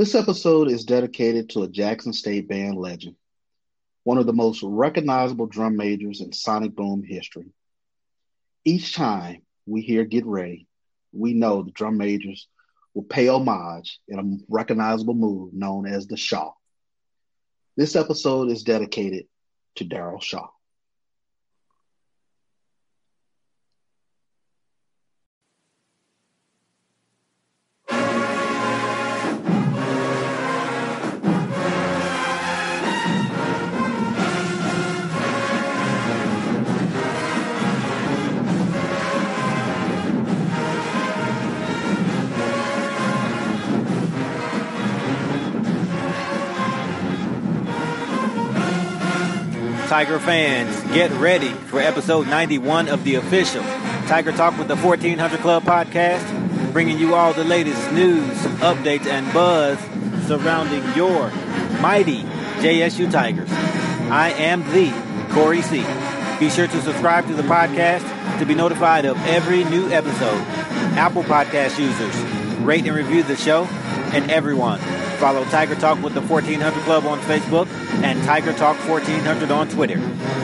This episode is dedicated to a Jackson State band legend, one of the most recognizable drum majors in sonic boom history. Each time we hear Get Ready, we know the drum majors will pay homage in a recognizable move known as the Shaw. This episode is dedicated to Daryl Shaw. Tiger fans, get ready for episode 91 of the official Tiger Talk with the 1400 Club podcast, bringing you all the latest news, updates, and buzz surrounding your mighty JSU Tigers. I am the Corey C. Be sure to subscribe to the podcast to be notified of every new episode. Apple Podcast users, rate and review the show, and everyone Follow Tiger Talk with the 1400 Club on Facebook and Tiger Talk 1400 on Twitter.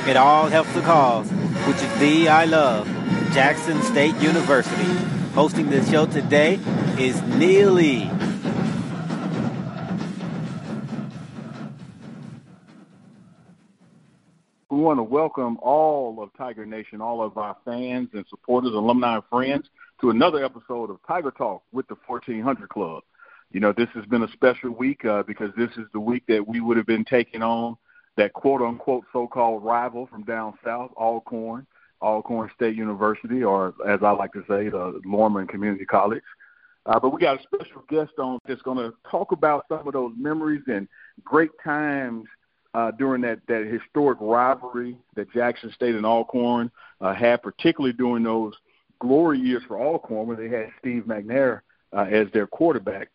It all helps the cause, which is THEE I Love Jackson State University. Hosting the show today is Neely. We want to welcome all of Tiger Nation, all of our fans and supporters, alumni, and friends to another episode of Tiger Talk with the 1400 Club you know, this has been a special week uh, because this is the week that we would have been taking on that quote unquote so called rival from down south, Alcorn, Alcorn State University, or as I like to say, the Lorman Community College. Uh, but we got a special guest on that's going to talk about some of those memories and great times uh, during that, that historic rivalry that Jackson State and Alcorn uh, had, particularly during those glory years for Alcorn when they had Steve McNair uh, as their quarterback.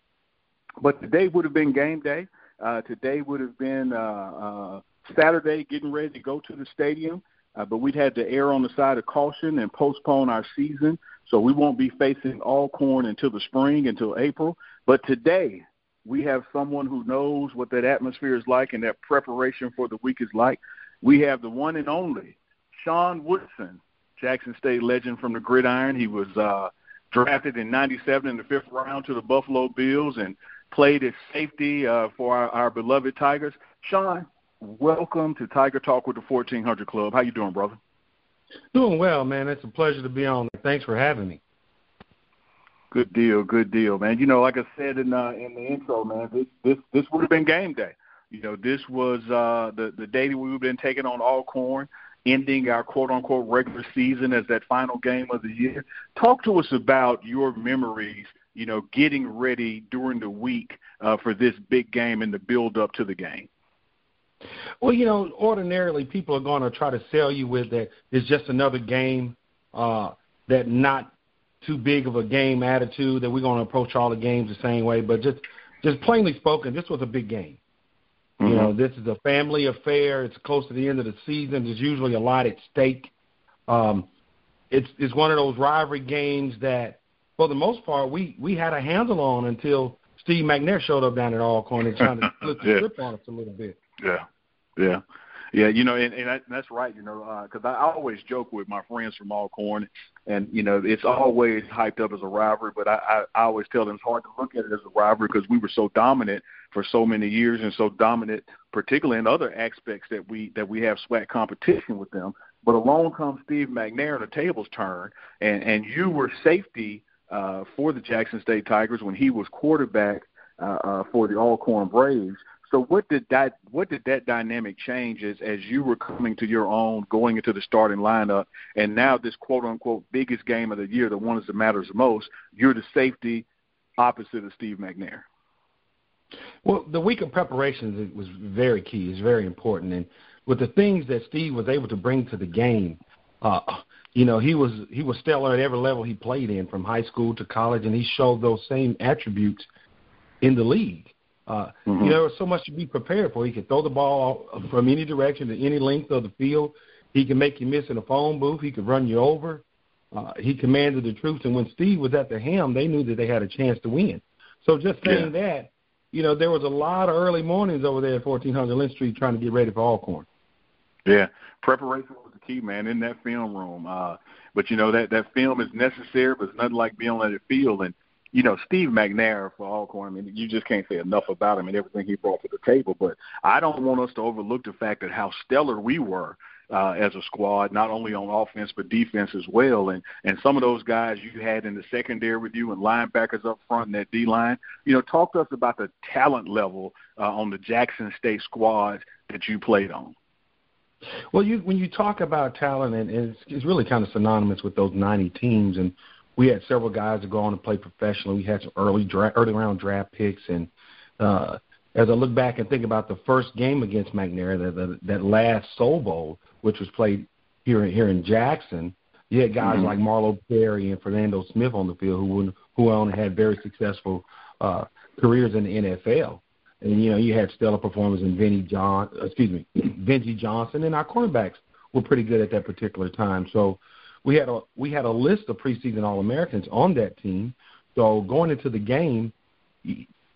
But today would have been game day. Uh, today would have been uh, uh, Saturday, getting ready to go to the stadium. Uh, but we'd had to err on the side of caution and postpone our season. So we won't be facing Alcorn until the spring, until April. But today, we have someone who knows what that atmosphere is like and that preparation for the week is like. We have the one and only Sean Woodson, Jackson State legend from the gridiron. He was uh, drafted in 97 in the fifth round to the Buffalo Bills and played as safety uh, for our, our beloved Tigers. Sean, welcome to Tiger Talk with the 1400 Club. How you doing, brother? Doing well, man. It's a pleasure to be on. Thanks for having me. Good deal, good deal, man. You know, like I said in uh, in the intro, man, this this this would have been game day. You know, this was uh, the the day that we would have been taking on Alcorn, ending our quote unquote regular season as that final game of the year. Talk to us about your memories you know, getting ready during the week uh, for this big game and the build up to the game? Well, you know, ordinarily people are going to try to sell you with that it's just another game, uh, that not too big of a game attitude, that we're going to approach all the games the same way. But just, just plainly spoken, this was a big game. Mm-hmm. You know, this is a family affair. It's close to the end of the season. There's usually a lot at stake. Um, it's it's one of those rivalry games that for the most part, we we had a handle on until Steve McNair showed up down at Alcorn and trying to flip the yeah. script on us a little bit. Yeah, yeah. Yeah, you know, and, and that's right. You know, because uh, I always joke with my friends from Alcorn, and you know, it's always hyped up as a rivalry. But I, I, I always tell them it's hard to look at it as a rivalry because we were so dominant for so many years, and so dominant, particularly in other aspects that we that we have SWAC competition with them. But along comes Steve McNair, and the tables turn, and and you were safety uh, for the Jackson State Tigers when he was quarterback uh, uh, for the Alcorn Braves. So what did that what did that dynamic change as as you were coming to your own, going into the starting lineup, and now this quote unquote biggest game of the year, the one that matters most, you're the safety opposite of Steve McNair. Well, the week of preparations was very key. It's very important, and with the things that Steve was able to bring to the game, uh, you know, he was he was stellar at every level he played in, from high school to college, and he showed those same attributes in the league. Uh, mm-hmm. You know, there was so much to be prepared for. He could throw the ball from any direction to any length of the field. He could make you miss in a phone booth. He could run you over. Uh, he commanded the troops, and when Steve was at the helm, they knew that they had a chance to win. So just saying yeah. that, you know, there was a lot of early mornings over there at 1400 Lynch Street trying to get ready for Alcorn. Yeah, preparation was the key, man, in that film room. Uh, but you know that that film is necessary, but it's nothing like being on that field. And you know, Steve McNair for Alcorn. I mean, you just can't say enough about him and everything he brought to the table. But I don't want us to overlook the fact that how stellar we were uh, as a squad, not only on offense but defense as well. And and some of those guys you had in the secondary with you and linebackers up front in that D line. You know, talk to us about the talent level uh, on the Jackson State squad that you played on. Well, you when you talk about talent, and it's, it's really kind of synonymous with those 90 teams, and we had several guys that go on to play professionally. We had some early dra- early round draft picks, and uh, as I look back and think about the first game against McNair, that that, that last Soul Bowl, which was played here here in Jackson, you had guys mm-hmm. like Marlo Perry and Fernando Smith on the field who who only had very successful uh, careers in the NFL. And you know, you had stellar performers in Vinny John, excuse me, Benji Johnson, and our cornerbacks were pretty good at that particular time. So we had a we had a list of preseason All Americans on that team. So going into the game,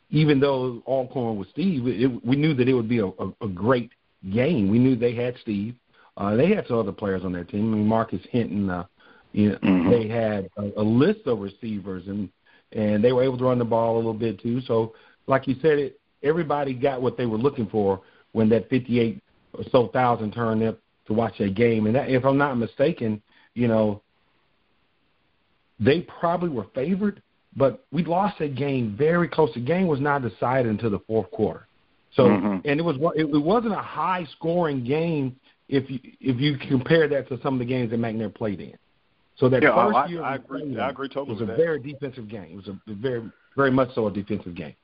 even though Alcorn was Steve, it, we knew that it would be a, a, a great game. We knew they had Steve. Uh, they had some other players on their team. I mean, Marcus Hinton. Uh, you know, mm-hmm. they had a, a list of receivers, and and they were able to run the ball a little bit too. So, like you said, it everybody got what they were looking for when that 58 or so thousand turned up to watch that game. And that, if I'm not mistaken, you know, they probably were favored, but we lost that game very close. The game was not decided until the fourth quarter. So, mm-hmm. and it was it, it wasn't a high scoring game if you if you compare that to some of the games that McNair played in. So that yeah, first I, year, I, agree. I agree totally. It was a that. very defensive game. It was a very very much so a defensive game.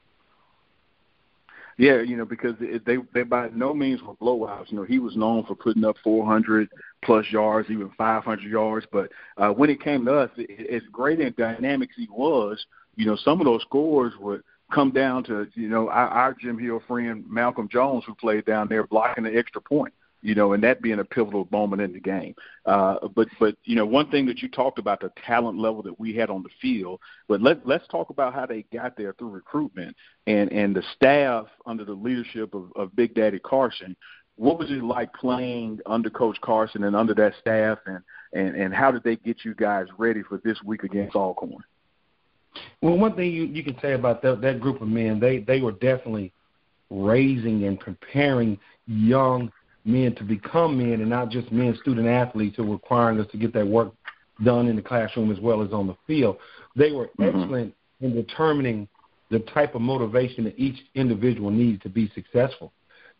Yeah, you know, because it, they they by no means were blowouts. You know, he was known for putting up 400 plus yards, even 500 yards. But uh, when it came to us, it, as great and dynamic he was, you know, some of those scores would come down to you know our, our Jim Hill friend Malcolm Jones, who played down there blocking the extra point you know, and that being a pivotal moment in the game. Uh, but but you know, one thing that you talked about the talent level that we had on the field. But let let's talk about how they got there through recruitment and and the staff under the leadership of, of Big Daddy Carson. What was it like playing under Coach Carson and under that staff, and and and how did they get you guys ready for this week against Alcorn? Well, one thing you you can say about that that group of men, they they were definitely raising and preparing young men to become men and not just men student athletes who were requiring us to get that work done in the classroom as well as on the field. They were mm-hmm. excellent in determining the type of motivation that each individual needs to be successful.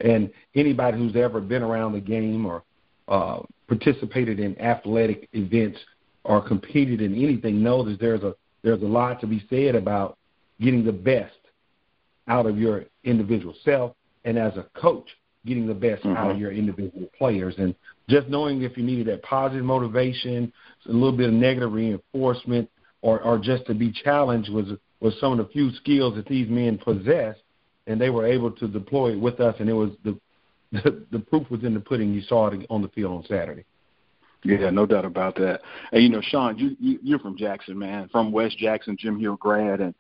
And anybody who's ever been around the game or uh, participated in athletic events or competed in anything knows that there's a there's a lot to be said about getting the best out of your individual self. And as a coach, getting the best mm-hmm. out of mm-hmm. your individual players. And just knowing if you needed that positive motivation, a little bit of negative reinforcement, or, or just to be challenged was was some of the few skills that these men possessed, and they were able to deploy it with us. And it was the the, the proof was in the pudding. You saw it on the field on Saturday. Yeah, no doubt about that. And you know, Sean, you, you you're from Jackson, man, from West Jackson, Jim Hill grad, and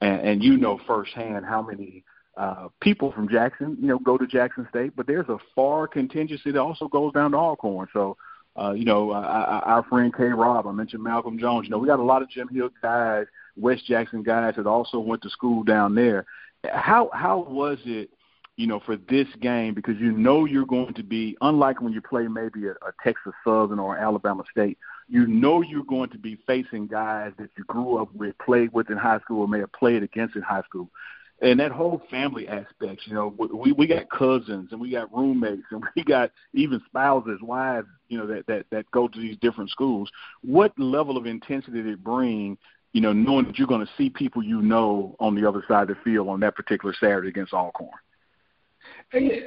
and, and you know firsthand how many uh, people from Jackson, you know, go to Jackson State, but there's a far contingency that also goes down to Alcorn. So, uh, you know, uh, our friend K. Rob, I mentioned Malcolm Jones. You know, we got a lot of Jim Hill guys, West Jackson guys that also went to school down there. How how was it, you know, for this game? Because you know you're going to be unlike when you play maybe a, a Texas Southern or Alabama State. You know you're going to be facing guys that you grew up with, played with in high school, or may have played against in high school and that whole family aspect, you know, we we got cousins and we got roommates and we got even spouses, wives, you know, that that that go to these different schools. What level of intensity did it bring you know, knowing that you're going to see people you know on the other side of the field on that particular Saturday against Alcorn?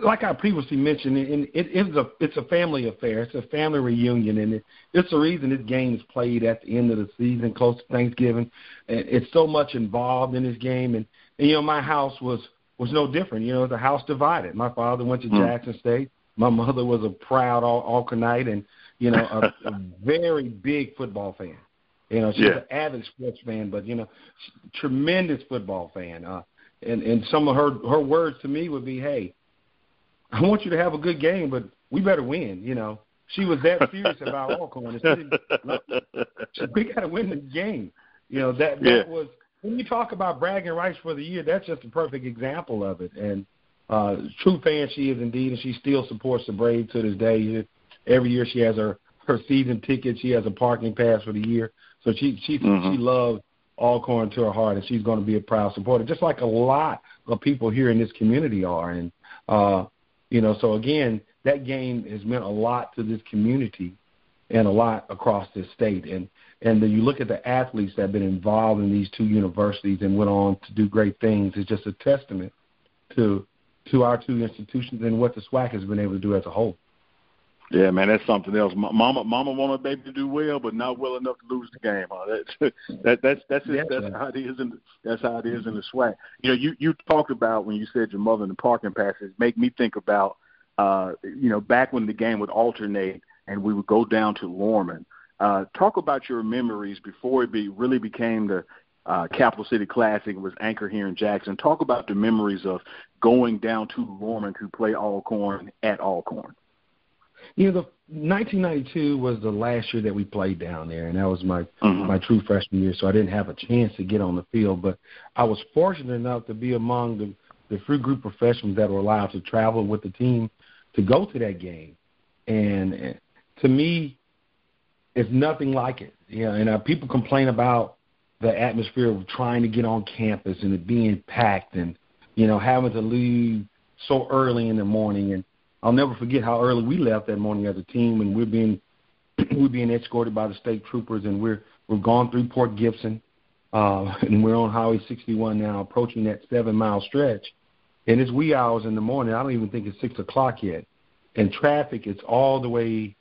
Like I previously mentioned, and it, it's a it's a family affair. It's a family reunion, and it, it's the reason this game is played at the end of the season, close to Thanksgiving. And it's so much involved in this game, and, and you know my house was was no different. You know, the house divided. My father went to mm. Jackson State. My mother was a proud Alcornite, and you know a, a very big football fan. You know, she's yeah. an avid sports fan, but you know, tremendous football fan. Uh, and and some of her her words to me would be, "Hey, I want you to have a good game, but we better win. You know, she was that serious about Alcorn. we got to win the game. You know that that yeah. was when you talk about bragging rights for the year. That's just a perfect example of it. And uh, true fan she is indeed, and she still supports the Braves to this day. Every year she has her her season ticket. She has a parking pass for the year. So she she mm-hmm. she loves Alcorn to her heart, and she's going to be a proud supporter, just like a lot of people here in this community are. And uh, you know, so again, that game has meant a lot to this community and a lot across this state. And and then you look at the athletes that have been involved in these two universities and went on to do great things. It's just a testament to to our two institutions and what the SWAC has been able to do as a whole. Yeah, man, that's something else. Mama, Mama wanted baby to do well, but not well enough to lose the game. Huh? That's that, that's that's it, that's how it is in that's how it is in the SWAC. You know, you you talked about when you said your mother in the parking passes. Make me think about, uh, you know, back when the game would alternate and we would go down to Lorman. Uh, talk about your memories before it be, really became the uh, Capital City Classic was anchored here in Jackson. Talk about the memories of going down to Lorman to play Alcorn at Alcorn. You know, the 1992 was the last year that we played down there, and that was my mm-hmm. my true freshman year. So I didn't have a chance to get on the field, but I was fortunate enough to be among the the free group of freshmen that were allowed to travel with the team to go to that game. And to me, it's nothing like it. You know, and uh, people complain about the atmosphere of trying to get on campus and it being packed and you know having to leave so early in the morning and I'll never forget how early we left that morning as a team, and we're being we're being escorted by the state troopers, and we're we've gone through Port Gibson, uh, and we're on Highway 61 now, approaching that seven mile stretch, and it's wee hours in the morning. I don't even think it's six o'clock yet, and traffic is all the way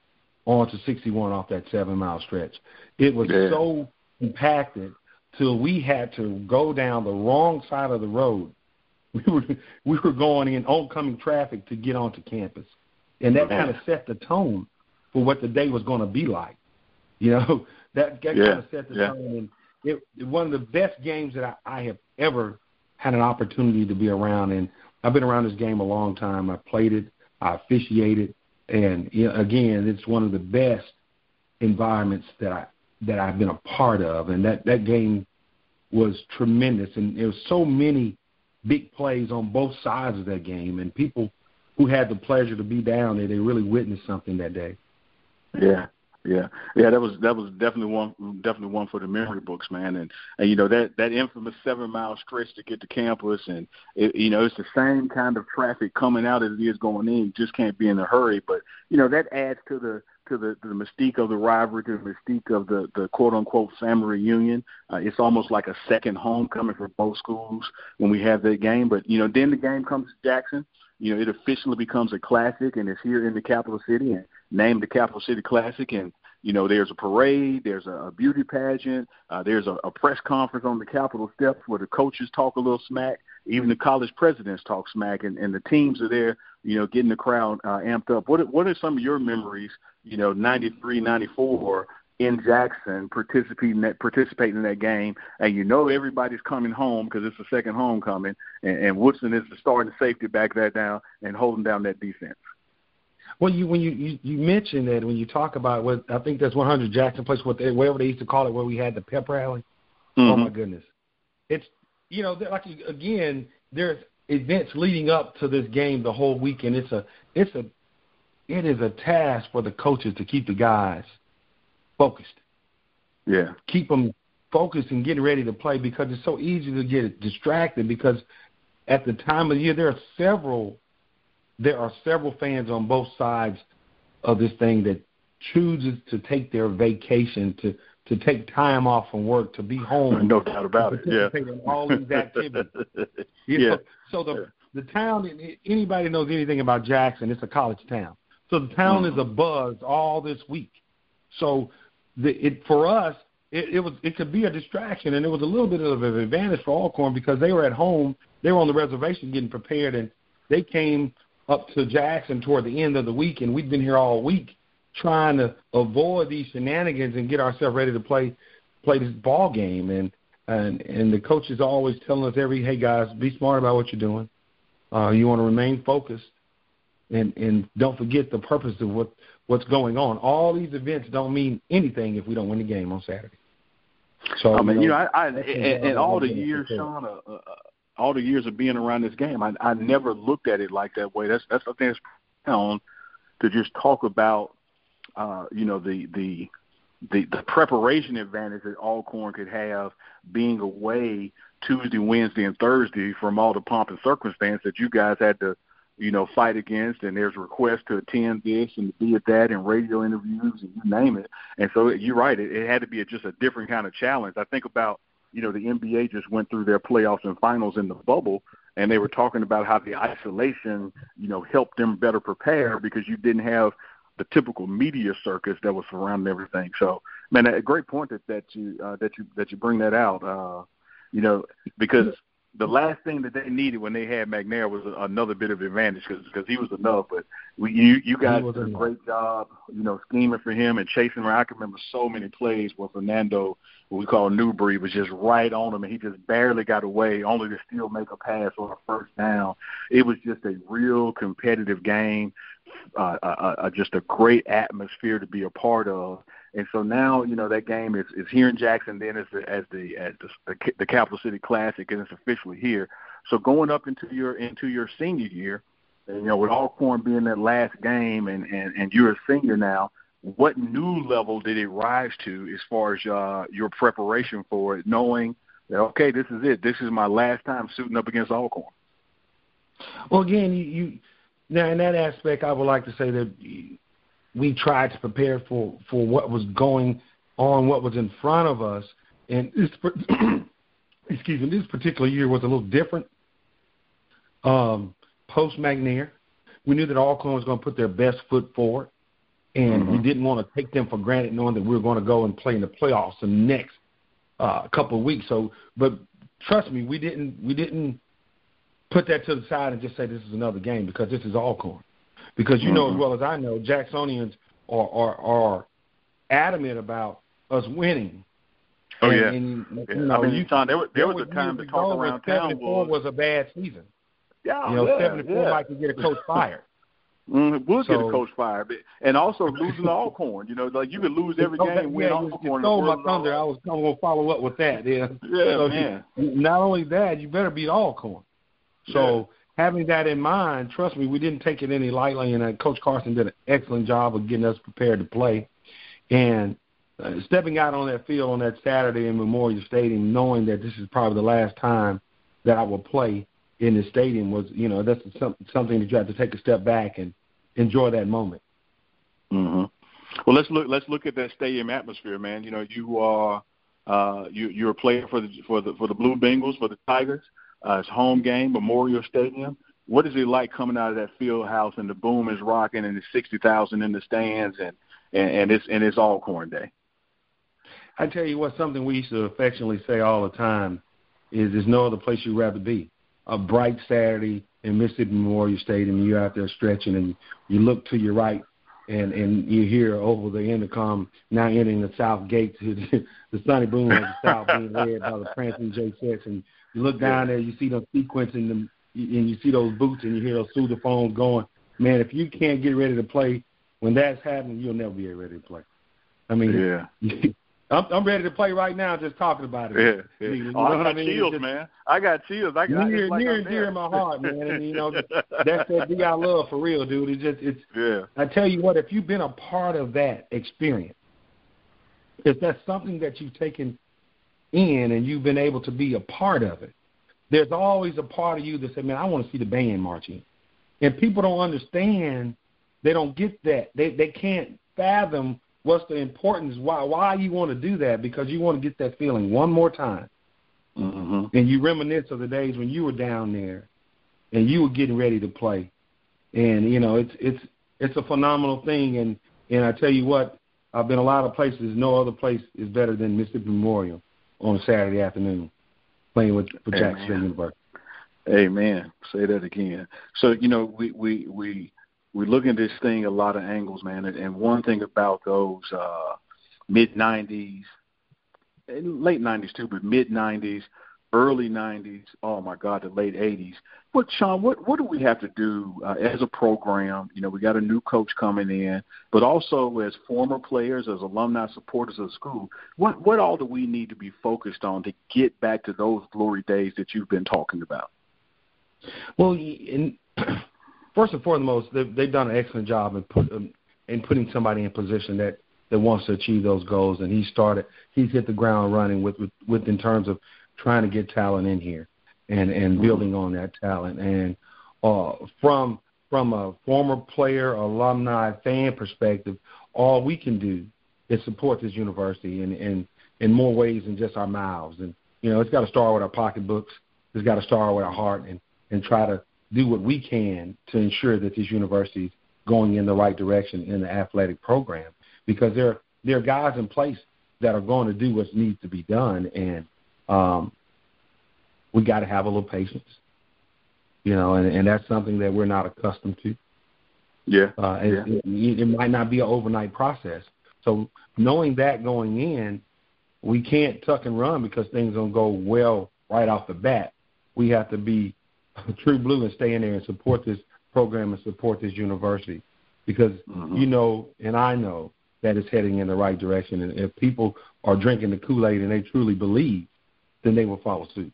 on to 61 off that seven mile stretch. It was yeah. so compacted till we had to go down the wrong side of the road we were we were going in oncoming traffic to get onto campus, and that kind of set the tone for what the day was going to be like. You know, that, that yeah. kind of set the yeah. tone. And it, one of the best games that I, I have ever had an opportunity to be around. And I've been around this game a long time. I played it, I officiated, and you know, again, it's one of the best environments that I that I've been a part of. And that that game was tremendous, and there was so many big plays on both sides of that game, and people who had the pleasure to be down there, they really witnessed something that day. Yeah, yeah, yeah. That was that was definitely one definitely one for the memory books, man. And, and you know that that infamous seven mile stretch to get to campus, and it, you know it's the same kind of traffic coming out as it is going in. You just can't be in a hurry, but you know that adds to the to the, the mystique of the rivalry, to the mystique of the, the quote unquote family reunion. Uh, it's almost like a second homecoming for both schools when we have that game. But, you know, then the game comes to Jackson. You know, it officially becomes a classic and it's here in the capital city and named the Capital City Classic. And, you know, there's a parade, there's a, beauty pageant, uh, there's a, a press conference on the Capitol steps where the coaches talk a little smack, even the college presidents talk smack, and, and the teams are there, you know, getting the crowd uh, amped up. What what are some of your memories, you know, '93, '94 in Jackson, participating in that participating in that game, and you know everybody's coming home because it's the second homecoming, and, and Woodson is the starting safety back that down and holding down that defense. Well, you when you, you you mentioned that when you talk about what I think that's 100 Jackson Place, what they, whatever they used to call it, where we had the pep rally. Oh, mm-hmm. Oh my goodness, it's you know like again there's events leading up to this game the whole weekend. It's a it's a it is a task for the coaches to keep the guys focused. Yeah, keep them focused and getting ready to play because it's so easy to get distracted because at the time of the year there are several there are several fans on both sides of this thing that chooses to take their vacation to to take time off from work to be home. No doubt about it. Yeah. In all these activities. Yeah. know, so the the town. Anybody knows anything about Jackson? It's a college town. So the town Mm-hmm. is a buzz all this week. So the, it for us, it, it was it could be a distraction, and it was a little bit of an advantage for Alcorn because they were at home, they were on the reservation getting prepared, and they came up to Jackson toward the end of the week, and we'd been here all week trying to avoid these shenanigans and get ourselves ready to play play this ball game. And and and the coach is always telling us every, hey guys, be smart about what you're doing. Uh, you want to remain focused, and and don't forget the purpose of what what's going on. All these events don't mean anything if we don't win the game on Saturday. So I mean, you know, I, I that's and, and all the years. Sean, uh, uh, all the years of being around this game, I, I never looked at it like that way. That's that's the thing that's on to just talk about, uh, you know, the the the the preparation advantage that Alcorn could have being away Tuesday, Wednesday, and Thursday from all the pomp and circumstance that you guys had to, you know, fight against. And there's requests to attend this and to be at that, and radio interviews, and you name it. And so you're right; it, it had to be a, just a different kind of challenge. I think about, you know, the NBA just went through their playoffs and finals in the bubble, and they were talking about how the isolation, you know, helped them better prepare because you didn't have the typical media circus that was surrounding everything. So, man, a great point that that you uh, that you that you bring that out. Uh, you know, because the last thing that they needed when they had McNair was another bit of advantage because he was enough. But we, you you guys did a enough. great job, you know, scheming for him and chasing him. I can remember so many plays where Fernando, what we call Newbury, was just right on him and he just barely got away, only to still make a pass on a first down. It was just a real competitive game, uh, uh, uh, just a great atmosphere to be a part of. And so now, you know, that game is, is here in Jackson. Then as the as the as the, the, the Capital City Classic, and it's officially here. So going up into your into your senior year, and, you know, with Alcorn being that last game, and and and you're a senior now. What new level did it rise to as far as uh, your preparation for it, knowing that okay, this is it. This is my last time suiting up against Alcorn. Well, again, you, you now in that aspect, I would like to say that we tried to prepare for for what was going on, what was in front of us, and this excuse me, this particular year was a little different. Um, Post McNair, we knew that Alcorn was going to put their best foot forward, and we didn't want to take them for granted, knowing that we were going to go and play in the playoffs the next uh, couple of weeks. So, but trust me, we didn't we didn't put that to the side and just say this is another game because this is Alcorn. Because you know as well as I know, Jacksonians are are, are adamant about us winning. Oh, And- yeah. and, Yeah. you know, I mean, you Tom, there was there was a time to talk around town 74 was, was a bad season. yeah, You know, yeah, 74 yeah. might could get a coach fired. Mm, it would get a So- coach fired, but, and also losing to Alcorn. You know, like you could lose every Oh, that- game, win yeah, Alcorn. stole and my thunder. I all- was going to follow up with that. Yeah, Yeah, so man. You, not only that, you better beat Alcorn. So having that in mind, trust me, we didn't take it any lightly, and uh, Coach Carson did an excellent job of getting us prepared to play. And uh, stepping out on that field on that Saturday in Memorial Stadium, knowing that this is probably the last time that I will play in the stadium was, you know, that's some, something that you have to take a step back and enjoy that moment. hmm Well, let's look. Let's look at that stadium atmosphere, man. You know, you are uh, you you're a player for the for the for the Blue Bengals for the Tigers. Uh, it's home game, Memorial Stadium. What is it like coming out of that field house and the boom is rocking and there's sixty thousand in the stands and, and and it's and it's Alcorn day. I tell you what, something we used to affectionately say all the time is there's no other place you'd rather be. A bright Saturday in Mississippi Memorial Stadium, you're out there stretching and you look to your right and, and you hear over the intercom now entering the south gate to the, the Sonic Boom of the South being led by the prancing J-Settes and you look down there, you see them sequencing them and you see those boots and you hear those sousaphones going. Man, if you can't get ready to play when that's happening, you'll never be ready to play. I mean, Yeah. I'm, I'm ready to play right now just talking about it. Yeah, yeah. You oh, know Oh, I got mean? chills, just man. I got chills. I got Near, like near and dear in my heart, man. And you know, that's that we got love for real, dude. It's just it's. yeah. I tell you what, if you've been a part of that experience, if that's something that you've taken in and you've been able to be a part of it, there's always a part of you that says, "Man, I want to see the band marching." And people don't understand. They don't get that. They they can't fathom what's the importance? Why why you want to do that? Because you want to get that feeling one more time, mm-hmm. and you reminisce of the days when you were down there, and you were getting ready to play, and you know it's it's it's a phenomenal thing. And and I tell you what, I've been a lot of places. No other place is better than Mississippi Memorial on a Saturday afternoon, playing with for Jackson State University. Amen. Say that again. So you know we we we we look at this thing a lot of angles, man. And, and one thing about those uh, mid '90s, late '90s too, but mid '90s, early '90s. Oh my God, the late '80s. But Sean? What what do we have to do uh, as a program? You know, we got a new coach coming in, but also as former players, as alumni supporters of the school. What what all do we need to be focused on to get back to those glory days that you've been talking about? Well, in first and foremost, they've, they've done an excellent job in, put, um, in putting somebody in position that, that wants to achieve those goals. And he started, he's hit the ground running with, with, with in terms of trying to get talent in here and, and mm-hmm. building on that talent. And uh, from from a former player, alumni, fan perspective, all we can do is support this university in, in, in more ways than just our mouths. And, you know, it's got to start with our pocketbooks. It's got to start with our heart and, and try to do what we can to ensure that this university is going in the right direction in the athletic program because there there are guys in place that are going to do what needs to be done and um we got to have a little patience you know and and that's something that we're not accustomed to yeah, uh it, yeah. It, it might not be an overnight process so knowing that going in we can't tuck and run because things don't go well right off the bat we have to be true blue and stay in there and support this program and support this university because mm-hmm. you know and I know that it's heading in the right direction. And if people are drinking the Kool Aid and they truly believe, then they will follow suit.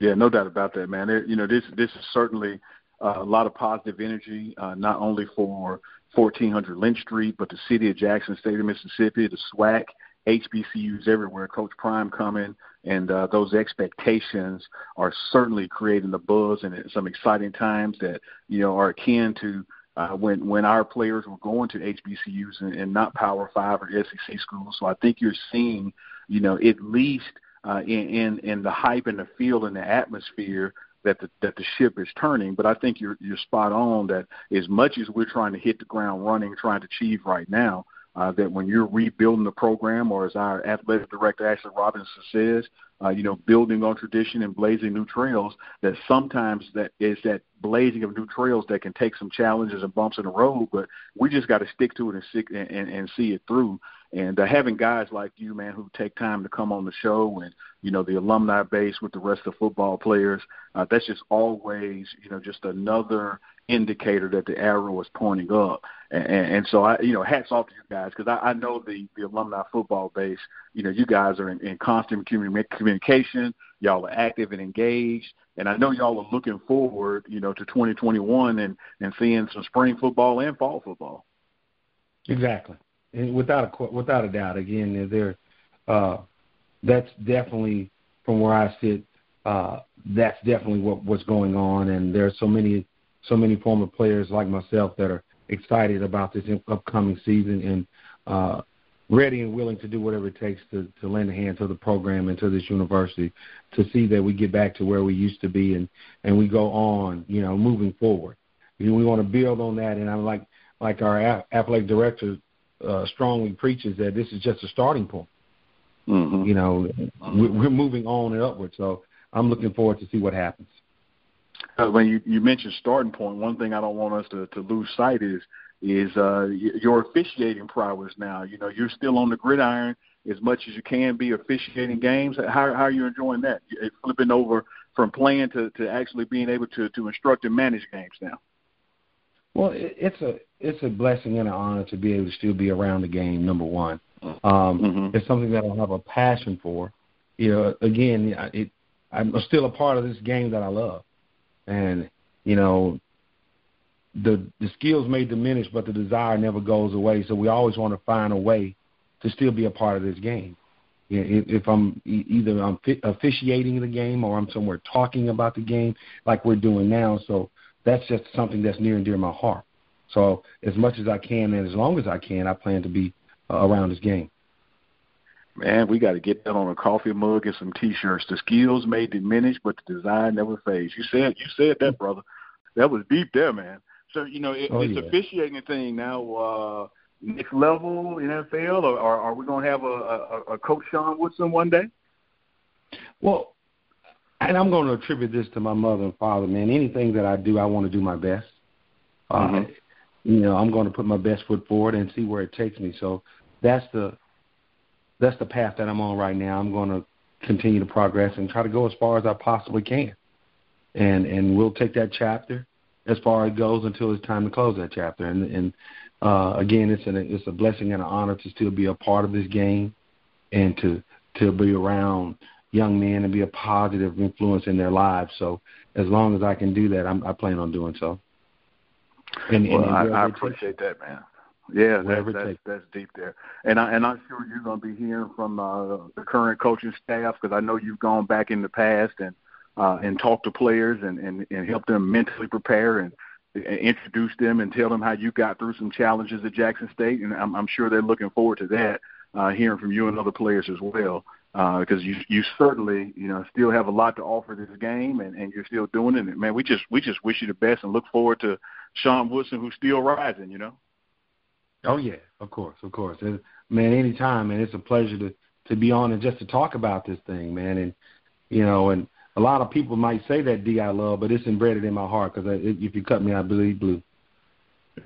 Yeah, no doubt about that, man. You know, this this is certainly uh, a lot of positive energy, uh, not only for 1400 Lynch Street, but the city of Jackson, state of Mississippi, the SWAC, HBCUs everywhere. Coach Prime coming, and uh, those expectations are certainly creating the buzz and some exciting times that you know are akin to uh, when when our players were going to HBCUs and, and not Power Five or SEC schools. So I think you're seeing, you know, at least uh, in, in in the hype and the feel and the atmosphere that the that the ship is turning. But I think you're you're spot on that as much as we're trying to hit the ground running, trying to achieve right now, uh, that when you're rebuilding the program, or as our athletic director Ashley Robinson says, uh, you know, building on tradition and blazing new trails, that sometimes that is that blazing of new trails that can take some challenges and bumps in the road, but we just got to stick to it and, stick, and, and, and see it through. And uh, having guys like you, man, who take time to come on the show and, you know, the alumni base with the rest of the football players, uh, that's just always, you know, just another indicator that the arrow is pointing up. And, and so I, you know, hats off to you guys because I, I know the the alumni football base. You know, you guys are in, in constant communication. Y'all are active and engaged, and I know y'all are looking forward, you know, to 2021 and and seeing some spring football and fall football. Exactly, without a without a doubt, again, there, uh, that's definitely from where I sit. Uh, that's definitely what what's going on, and there's so many so many former players like myself that are excited about this upcoming season and uh, ready and willing to do whatever it takes to, to lend a hand to the program and to this university to see that we get back to where we used to be and, and we go on, you know, moving forward. You know, we want to build on that, and I'm like like our athletic director uh, strongly preaches that this is just a starting point. Mm-hmm. You know, we're moving on and upward. So I'm looking forward to see what happens. Uh, when you, you mentioned starting point, one thing I don't want us to, to lose sight is is uh, your officiating prowess. Now, you know, you're still on the gridiron as much as you can be officiating games. How, how are you enjoying that? Flipping over from playing to, to actually being able to, to instruct and manage games now. Well, it's a it's a blessing and an honor to be able to still be around the game. Number one, um, mm-hmm. it's something that I have a passion for. You know, again, it, I'm still a part of this game that I love and you know the the skills may diminish, but the desire never goes away. So we always want to find a way to still be a part of this game. If, if I'm either I'm officiating the game or I'm somewhere talking about the game, like we're doing now, so that's just something that's near and dear to my heart. So as much as I can and as long as I can, I plan to be uh, around this game. Man, we got to get that on a coffee mug and some T-shirts. The skills may diminish, but the design never fades. You said you said that, brother. That was deep there, man. So you know it, oh, it's yeah. officiating thing now. Uh, next level in NFL, or, or are we going to have a, a, a coach Sean Woodson one day? Well, and I'm going to attribute this to my mother and father, man. Anything that I do, I want to do my best. Mm-hmm. Uh, you know, I'm going to put my best foot forward and see where it takes me. So that's the that's the path that I'm on right now. I'm going to continue to progress and try to go as far as I possibly can, and and we'll take that chapter as far as it goes until it's time to close that chapter. And and uh, again, it's an it's a blessing and an honor to still be a part of this game, and to to be around young men and be a positive influence in their lives. So as long as I can do that, I'm, I plan on doing so. And, well, and I, I appreciate that, man. Yeah, that, that's that's deep there, and I and I'm sure you're going to be hearing from uh, the current coaching staff because I know you've gone back in the past and uh, and talked to players and and and help them mentally prepare and, and introduce them and tell them how you got through some challenges at Jackson State, and I'm, I'm sure they're looking forward to that, uh, hearing from you and other players as well because uh, you you certainly you know still have a lot to offer this game and, and you're still doing it. Man, we just we just wish you the best and look forward to Sean Woodson who's still rising. You know. Oh yeah, of course, of course. And, man, anytime, man, it's a pleasure to to be on and just to talk about this thing, man. And you know, and a lot of people might say that THEE I Love, but it's embedded in my heart because if you cut me, I bleed blue.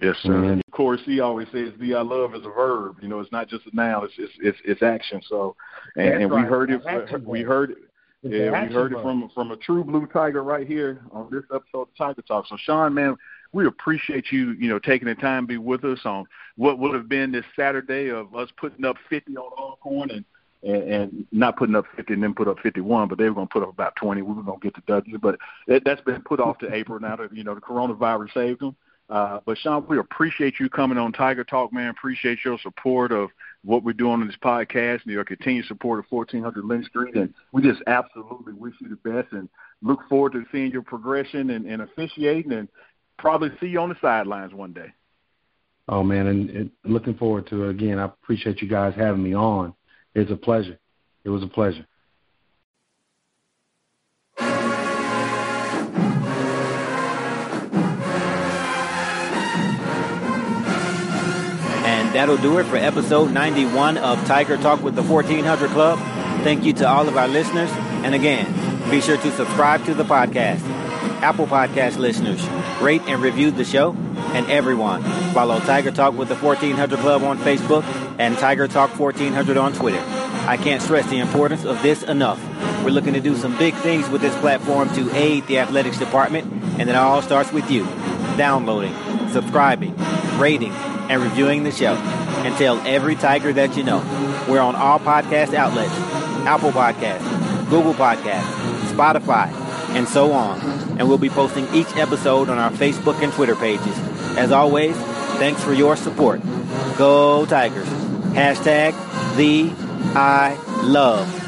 Yes, sir. And of course, he always says "THEE I Love" is a verb. You know, it's not just a noun; it's it's it's, it's action. So, and, and we heard it. We heard it. Yeah, we heard it from from a true blue tiger right here on this episode of Tiger Talk. So, Sean, man, we appreciate you, you know, taking the time to be with us on what would have been this Saturday of us putting up 50 on Alcorn and, and, and not putting up 50 and then put up 51, but they were going to put up about 20. We were going to get the W, but that, that's been put off to April now that, you know, the coronavirus saved them. Uh, but Sean, we appreciate you coming on Tiger Talk, man. Appreciate your support of what we're doing on this podcast and your continued support of 1400 Lynch Street. And we just absolutely wish you the best and look forward to seeing your progression and, and officiating and probably see you on the sidelines one day. Oh man, and, and looking forward to it again. I appreciate you guys having me on. It's a pleasure. It was a pleasure. That'll do it for episode 91 of Tiger Talk with the 1400 Club. Thank you to all of our listeners. And again, be sure to subscribe to the podcast. Apple Podcast listeners, rate and review the show. And everyone, follow Tiger Talk with the 1400 Club on Facebook and Tiger Talk 1400 on Twitter. I can't stress the importance of this enough. We're looking to do some big things with this platform to aid the athletics department, and it all starts with you downloading, subscribing, rating, and reviewing the show. And tell every Tiger that you know. We're on all podcast outlets Apple Podcasts, Google Podcasts, Spotify, and so on. And we'll be posting each episode on our Facebook and Twitter pages. As always, thanks for your support. Go Tigers. Hashtag THEE I Love.